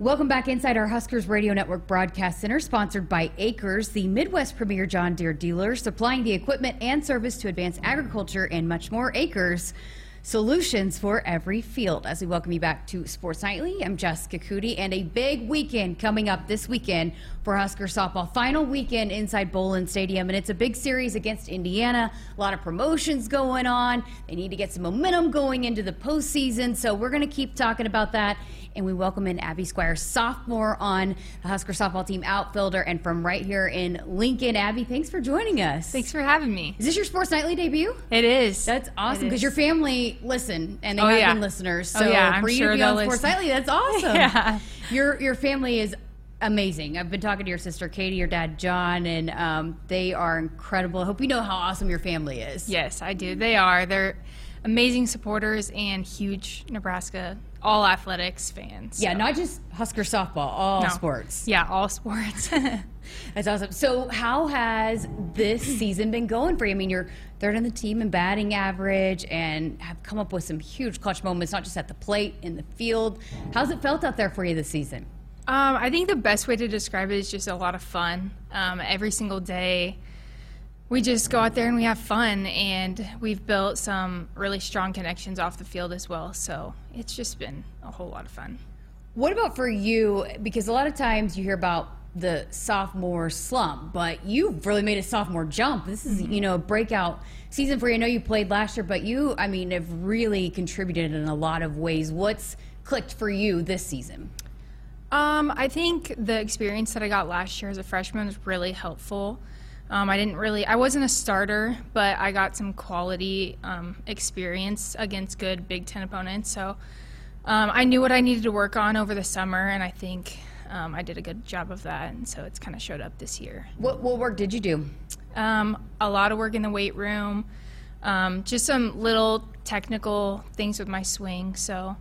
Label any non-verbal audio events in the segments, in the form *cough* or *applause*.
Welcome back inside our Huskers Radio Network Broadcast Center, sponsored by Acres, the Midwest premier John Deere dealer, supplying the equipment and service to advance agriculture and much more. Acres solutions for every field. As we welcome you back to Sports Nightly, I'm Jessica Coody, and a big weekend coming up this weekend for Husker softball. Final weekend inside Bowlin Stadium, and it's a big series against Indiana. A lot of promotions going on. They need to get some momentum going into the postseason, so we're going to keep talking about that and we welcome in Abbie Squier, sophomore on the Husker softball team outfielder, and from right here in Lincoln. Abbie, thanks for joining us. Thanks for having me. Is this your Sports Nightly debut? It is. That's awesome because your family listen and they oh, have yeah. been listeners. Oh, So yeah, I'm for you sure to be on Sports. Nightly, that's *laughs* awesome. Yeah. Your your family is amazing. I've been talking to your sister Katie, your dad John, and um, they are incredible. I hope you know how awesome your family is. Yes, I do. They are. They're amazing supporters and huge Nebraska all athletics fans. Yeah, so- not just Husker softball, all No. sports. Yeah, all sports. *laughs* That's awesome. So, how has this season been going for you? I mean, you're third on the team in batting average and have come up with some huge clutch moments, not just at the plate, in the field. How's it felt out there for you this season? Um, I think the best way to describe it is just a lot of fun. Um, every single day, we just go out there and we have fun, and we've built some really strong connections off the field as well. So it's just been a whole lot of fun. What about for you? Because a lot of times you hear about the sophomore slump, but you've really made a sophomore jump. This is, you know, a breakout season for you. I know you played last year, but you, I mean, have really contributed in a lot of ways. What's clicked for you this season? Um, I think the experience that I got last year as a freshman was really helpful. Um, I didn't really, I wasn't a starter, but I got some quality um, experience against good Big Ten opponents. So um, I knew what I needed to work on over the summer, and I think um, I did a good job of that. And so it's kind of showed up this year. What, what work did you do? Um, a lot of work in the weight room, um, just some little technical things with my swing. So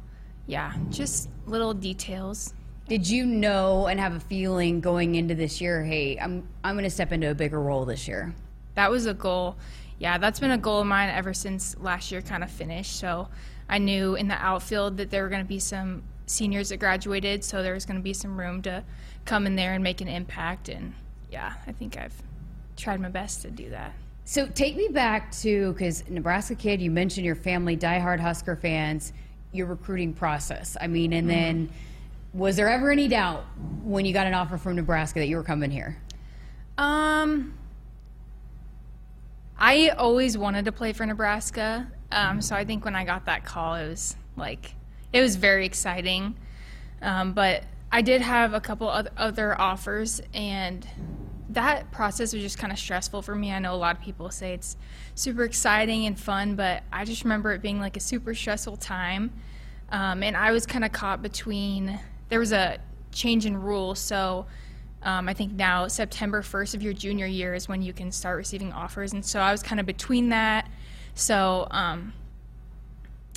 yeah, just little details. Did you know and have a feeling going into this year, hey, I'm I'm going to step into a bigger role this year? That was a goal. Yeah, that's been a goal of mine ever since last year kind of finished. So I knew in the outfield that there were going to be some seniors that graduated, so there was going to be some room to come in there and make an impact. And yeah, I think I've tried my best to do that. So take me back to because Nebraska kid, you mentioned your family, diehard Husker fans, your recruiting process. I mean, and then was there ever any doubt when you got an offer from Nebraska that you were coming here? Um, I always wanted to play for Nebraska, um, so I think when I got that call, it was like it was very exciting. Um, but I did have a couple oth- other offers, and that process was just kind of stressful for me. I know a lot of people say it's super exciting and fun, but I just remember it being like a super stressful time. Um, and I was kind of caught between there was a change in rules, so um, I think now September 1st of your junior year is when you can start receiving offers, and so I was kind of between that. So um,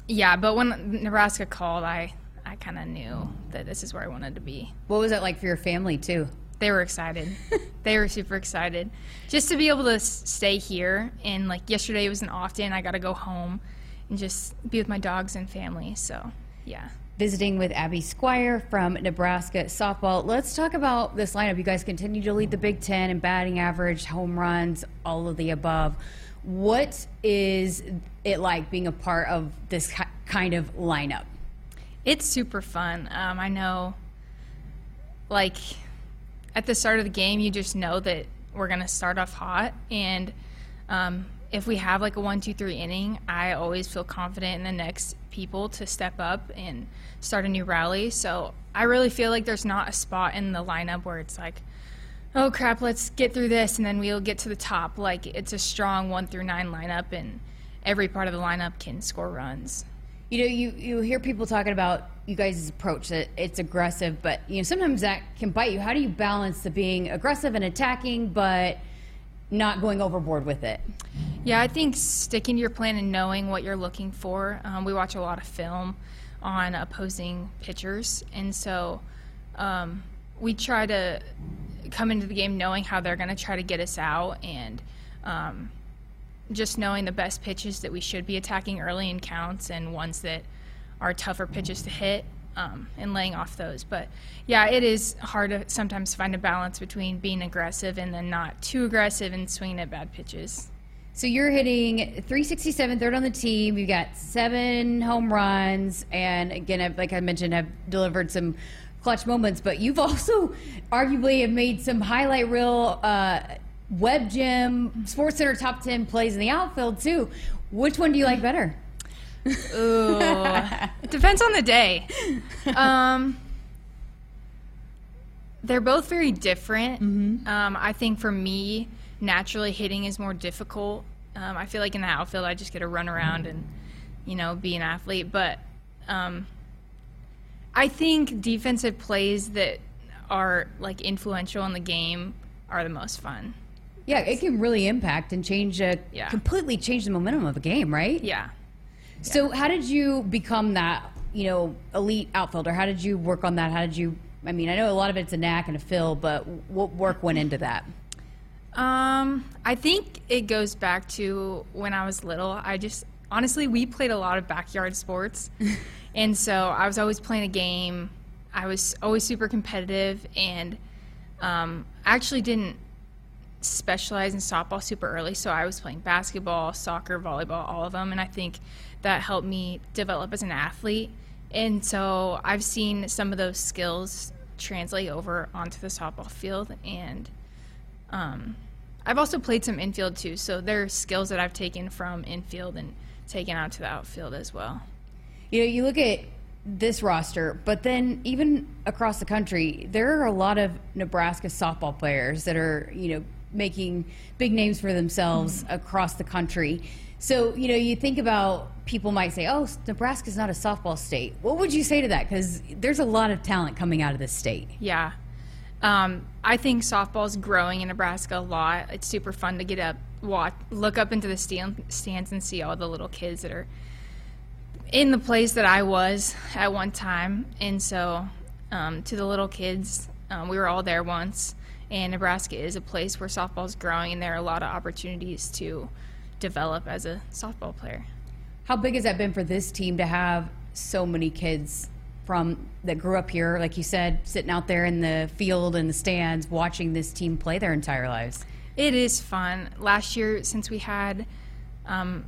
yeah, but when Nebraska called, I I kind of knew that this is where I wanted to be. What was it like for your family too? They were excited. *laughs* they were super excited just to be able to stay here. And like yesterday was an off day, and I got to go home and just be with my dogs and family. So yeah. Visiting with Abbie Squier from Nebraska softball. Let's talk about this lineup. You guys continue to lead the Big Ten in batting average, home runs, all of the above. What is it like being a part of this kind of lineup? It's super fun. Um, I know, like, at the start of the game, you just know that we're going to start off hot. And um, if we have like a one, two, three inning, I always feel confident in the next people to step up and start a new rally. So I really feel like there's not a spot in the lineup where it's like, oh crap, let's get through this and then we'll get to the top. Like, it's a strong one through nine lineup, and every part of the lineup can score runs. You know, you, you hear people talking about you guys' approach that it's aggressive, but you know sometimes that can bite you. How do you balance the being aggressive and attacking, but not going overboard with it? Yeah, I think sticking to your plan and knowing what you're looking for. Um, we watch a lot of film on opposing pitchers, and so um, we try to come into the game knowing how they're going to try to get us out and um, just knowing the best pitches that we should be attacking early in counts and ones that are tougher pitches to hit. um, and laying off those. But yeah, it is hard to sometimes find a balance between being aggressive and then not too aggressive and swinging at bad pitches. So you're hitting 367, third on the team. You've got seven home runs, and again, like I mentioned, have delivered some clutch moments. But you've also arguably have made some highlight reel, uh, Web Gem, Sports Center top 10 plays in the outfield too. Which one do you like better? Ooh, *laughs* depends on the day. Um, they're both very different. Mm-hmm. Um, I think for me, naturally hitting is more difficult. Um, I feel like in the outfield, I just get to run around and, you know, be an athlete. But um, I think defensive plays that are like influential in the game are the most fun. Yeah, it can really impact and change, a, Yeah. completely change the momentum of a game, right? Yeah. So how did you become that, you know, elite outfielder? How did you work on that? How did you? I mean, I know a lot of it's a knack and a feel, but what work went into that? Um, I think it goes back to when I was little. I just honestly, we played a lot of backyard sports, *laughs* and so I was always playing a game. I was always super competitive, and um, I actually didn't specialize in softball super early. So I was playing basketball, soccer, volleyball, all of them, and I think that helped me develop as an athlete. And so I've seen some of those skills translate over onto the softball field, and um, I've also played some infield too, so there are skills that I've taken from infield and taken out to the outfield as well. You know, you look at this roster, but then even across the country, there are a lot of Nebraska softball players that are, you know, making big names for themselves across the country. So, you know, you think about people might say, oh, Nebraska's not a softball state. What would you say to that? Because there's a lot of talent coming out of this state. Yeah. Um, I think softball's growing in Nebraska a lot. It's super fun to get up, watch, look up into the stand, stands and see all the little kids that are in the place that I was at one time. And so, um, to the little kids, um, we were all there once. And Nebraska is a place where softball is growing, and there are a lot of opportunities to develop as a softball player. How big has that been for this team to have so many kids from that grew up here, like you said, sitting out there in the field and the stands, watching this team play their entire lives? It is fun. Last year, since we had, um,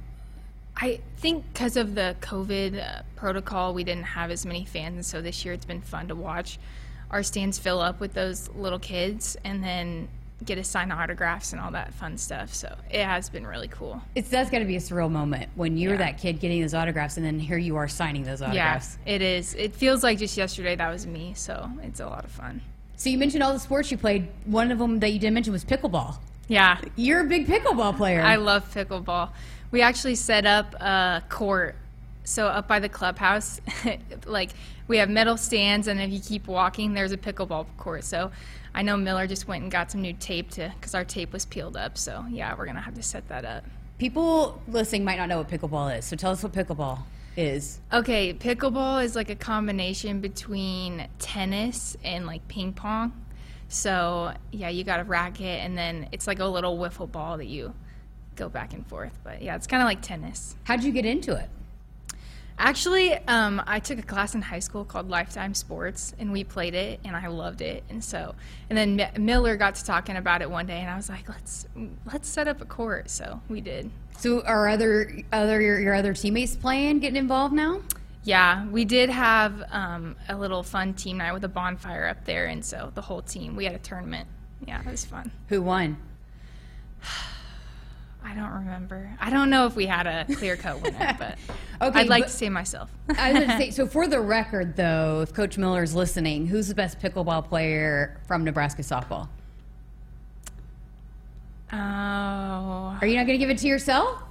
I think because of the COVID uh, protocol, we didn't have as many fans, and so this year it's been fun to watch our stands fill up with those little kids, and then get to sign autographs and all that fun stuff. So it has been really cool. It's that's got to be a surreal moment when you're Yeah. that kid getting those autographs, and then here you are signing those autographs. Yeah, it is. It feels like just yesterday that was me, so it's a lot of fun. So you mentioned all the sports you played. One of them that you didn't mention was pickleball. Yeah, You're a big pickleball player. I love pickleball. We actually set up a court. So up by the clubhouse, *laughs* like we have metal stands, and if you keep walking, there's a pickleball court. So I know Miller just went and got some new tape to because our tape was peeled up. So yeah, we're gonna have to set that up. People listening might not know what pickleball is, so tell us what pickleball is. Okay, pickleball is like a combination between tennis and like ping pong. So yeah, you got a racket, and then it's like a little wiffle ball that you go back and forth. But yeah, it's kind of like tennis. How'd you get into it? Actually, um, I took a class in high school called Lifetime Sports, and we played it, and I loved it. And so, and then M- Miller got to talking about it one day, and I was like, let's let's set up a court. So we did. So are other other your, your other teammates playing, getting involved now? Yeah, we did have um, a little fun team night with a bonfire up there, and so the whole team we had a tournament. Yeah, it was fun. Who won? *sighs* I don't remember. I don't know if we had a clear cut winner, *laughs* but Okay, I'd like to say myself. I was gonna say, *laughs* so for the record, though, if Coach Miller is listening, who's the best pickleball player from Nebraska softball? oh, Are you not going to give it to yourself?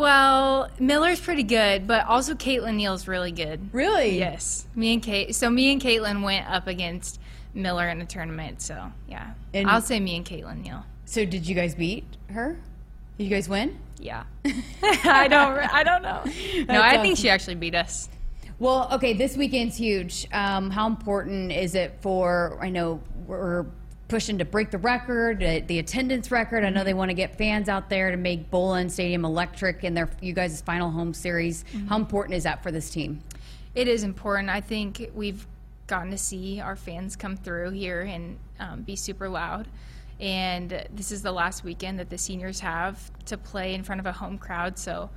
Well, Miller's pretty good, but also Caitlin Neal's really good. Really? Yes. Me and Kate. So me and Caitlin went up against Miller in the tournament. So yeah, And- I'll say me and Caitlin Neal. So did you guys beat her? Did you guys win? Yeah. *laughs* I don't. I don't know. No, That's I think awesome. she actually beat us. Well, okay, this weekend's huge. Um, how important is it for? I know we're pushing to break the record, uh, the attendance record. I know they want to get fans out there to make Bowlin Stadium electric in their you guys' final home series. How important is that for this team? It is important. I think we've gotten to see our fans come through here and um, be super loud. And this is the last weekend that the seniors have to play in front of a home crowd. So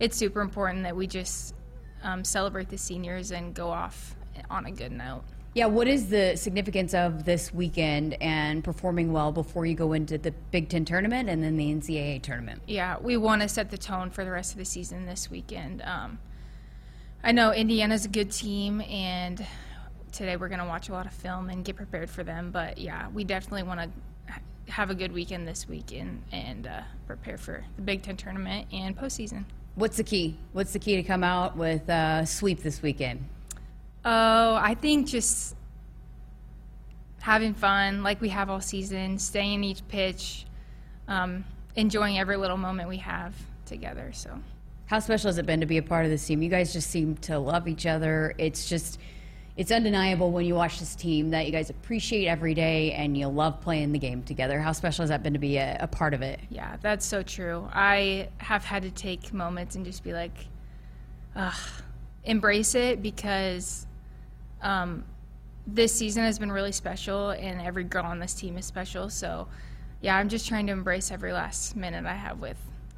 it's super important that we just um, celebrate the seniors and go off on a good note. Yeah, what is the significance of this weekend and performing well before you go into the Big Ten tournament and then the NCAA tournament? Yeah, we want to set the tone for the rest of the season this weekend. Um, I know Indiana's a good team, and today we're going to watch a lot of film and get prepared for them. But yeah, we definitely want to have a good weekend this weekend and uh, prepare for the Big Ten tournament and postseason. What's the key? What's the key to come out with a sweep this weekend? Oh, I think just having fun like we have all season, staying in each pitch, um, enjoying every little moment we have together. So, How special has it been to be a part of this team? You guys just seem to love each other. It's just, it's undeniable when you watch this team that you guys appreciate every day and you love playing the game together. How special has that been to be a, a part of it? yeah, that's so true. I have had to take moments and just be like, ugh, embrace it because um, this season has been really special and every girl on this team is special. So, yeah, I'm just trying to embrace every last minute I have with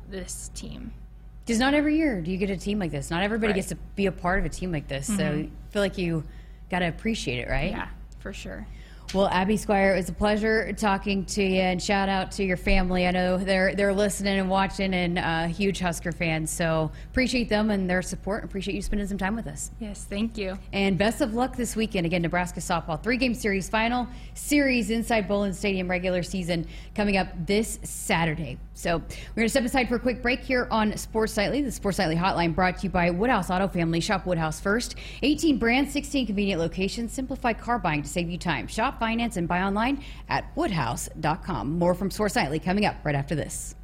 this team. Because not every year do you get a team like this. Not everybody Right. gets to be a part of a team like this. So I feel like you got to appreciate it, right? Yeah, for sure. Well, Abbie Squier, it was a pleasure talking to you, and shout out to your family. I know they're they're listening and watching, and uh, huge Husker fans. So appreciate them and their support. Appreciate you spending some time with us. Yes, thank you. And best of luck this weekend. Again, Nebraska softball three game series final series inside Bowlin Stadium regular season coming up this Saturday. So we're going to step aside for a quick break here on Sports Nightly. The Sports Nightly hotline brought to you by Woodhouse Auto Family. Shop Woodhouse first. 18 brands, 16 convenient locations. Simplify car buying to save you time. Shop, finance, and buy online at woodhouse.com. More from Sports Nightly coming up right after this.